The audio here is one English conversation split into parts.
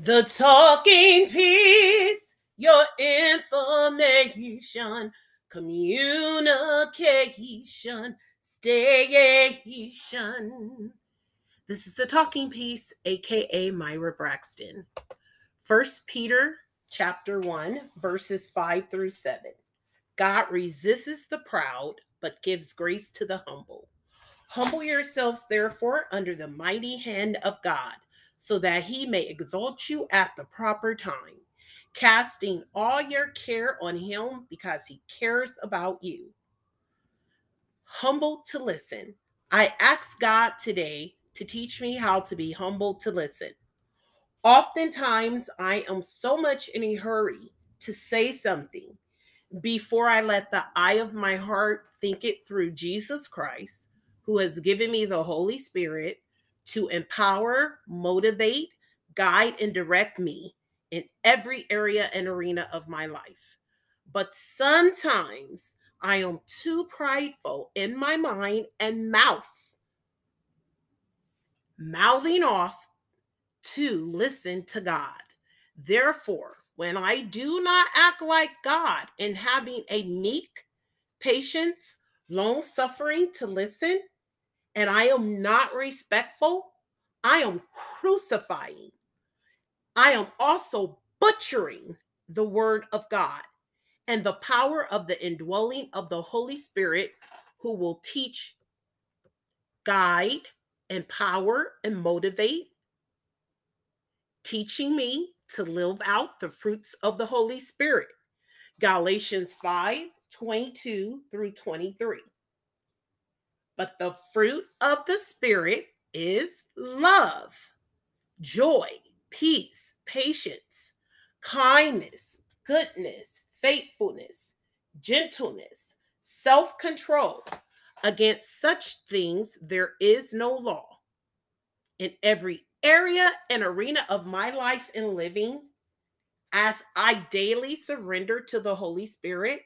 The talking piece, your information, communication, station. This is the talking piece, aka Myra Braxton. First Peter chapter 1, verses 5 through 7. God resists the proud, but gives grace to the humble. Humble yourselves, therefore, under the mighty hand of God, so that he may exalt you at the proper time, casting all your care on him because he cares about you. Humble to listen. I ask God today to teach me how to be humble to listen. Oftentimes, I am so much in a hurry to say something before I let the eye of my heart think it through Jesus Christ, who has given me the Holy Spirit to empower, motivate, guide, and direct me in every area and arena of my life. But sometimes I am too prideful in my mind and mouth, mouthing off to listen to God. Therefore, when I do not act like God in having a meek, patience, long suffering to listen, and I am not respectful, I am crucifying. I am also butchering the word of God and the power of the indwelling of the Holy Spirit who will teach, guide, empower, and motivate, teaching me to live out the fruits of the Holy Spirit. Galatians 5 22 through 23. But the fruit of the Spirit is love, joy, peace, patience, kindness, goodness, faithfulness, gentleness, self control. Against such things there is no law. In every area and arena of my life and living, as I daily surrender to the Holy Spirit,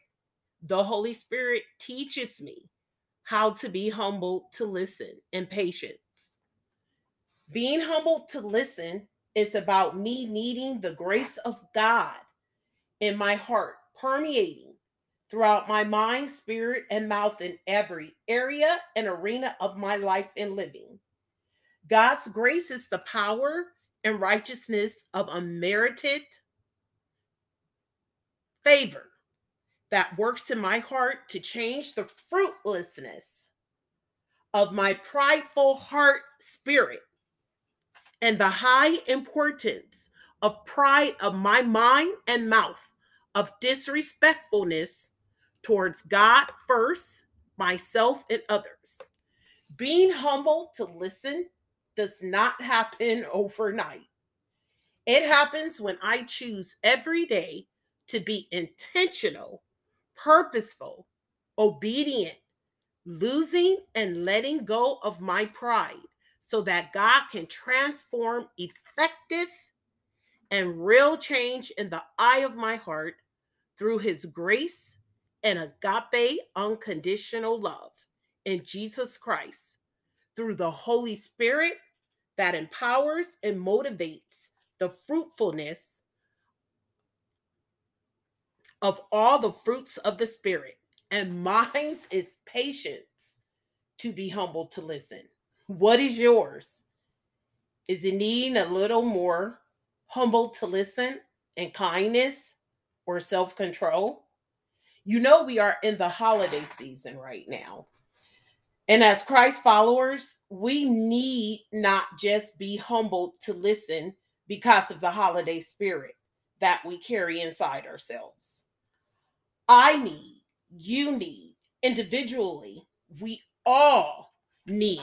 the Holy Spirit teaches me how to be humble to listen and patience. Being humble to listen is about me needing the grace of God in my heart, permeating throughout my mind, spirit, and mouth in every area and arena of my life and living. God's grace is the power and righteousness of unmerited favor that works in my heart to change the fruitlessness of my prideful heart spirit and the high importance of pride of my mind and mouth of disrespectfulness towards God first, myself, and others. Being humble to listen does not happen overnight. It happens when I choose every day to be intentional purposeful, obedient, losing and letting go of my pride so that God can transform effective and real change in the eye of my heart through his grace and agape unconditional love in Jesus Christ through the Holy Spirit that empowers and motivates the fruitfulness of all the fruits of the Spirit, and mine is patience to be humble to listen. What is yours? Is it needing a little more humble to listen and kindness or self control? You know, we are in the holiday season right now. And as Christ followers, we need not just be humble to listen because of the holiday spirit that we carry inside ourselves. I need, you need, individually, we all need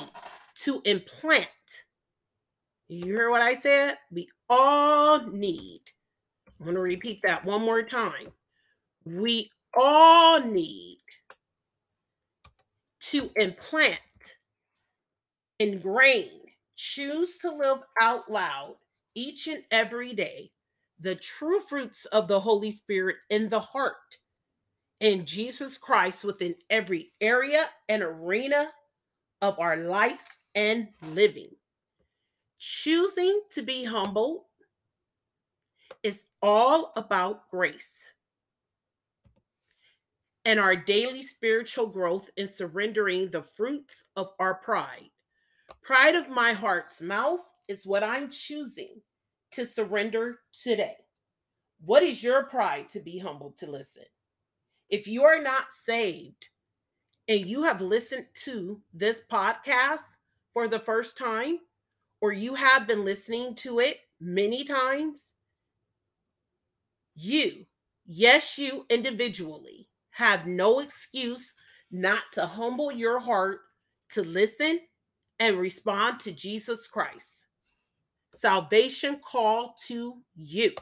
to implant. You hear what I said? We all need. I'm going to repeat that one more time. We all need to implant, ingrain, choose to live out loud each and every day the true fruits of the Holy Spirit in the heart in Jesus Christ within every area and arena of our life and living. Choosing to be humble is all about grace and our daily spiritual growth in surrendering the fruits of our pride. Pride of my heart's mouth is what I'm choosing to surrender today. What is your pride to be humble to listen? If you are not saved and you have listened to this podcast for the first time, or you have been listening to it many times, you, yes, you individually, have no excuse not to humble your heart to listen and respond to Jesus Christ. Salvation call to you.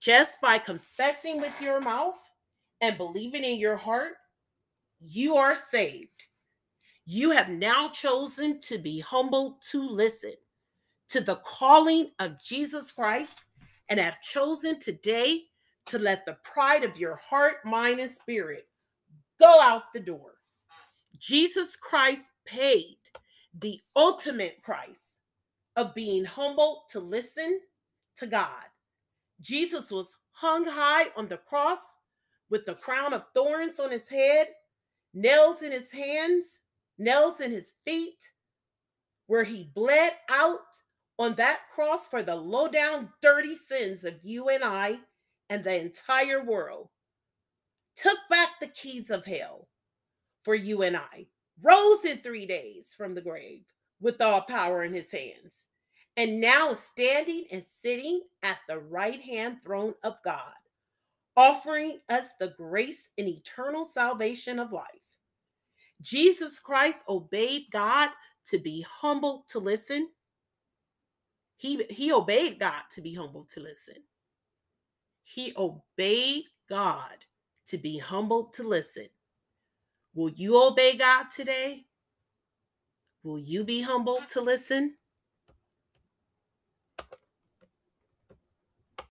Just by confessing with your mouth and believing in your heart, you are saved. You have now chosen to be humble to listen to the calling of Jesus Christ and have chosen today to let the pride of your heart, mind, and spirit go out the door. Jesus Christ paid the ultimate price of being humble to listen to God. Jesus was hung high on the cross with the crown of thorns on his head, nails in his hands, nails in his feet, where he bled out on that cross for the low down, dirty sins of you and I and the entire world, took back the keys of hell for you and I, rose in three days from the grave with all power in his hands, and now standing and sitting at the right hand throne of God, offering us the grace and eternal salvation of life. Jesus Christ obeyed God to be humble to listen. He, he obeyed God to be humble to listen. He obeyed God to be humble to listen. Will you obey God today? Will you be humble to listen?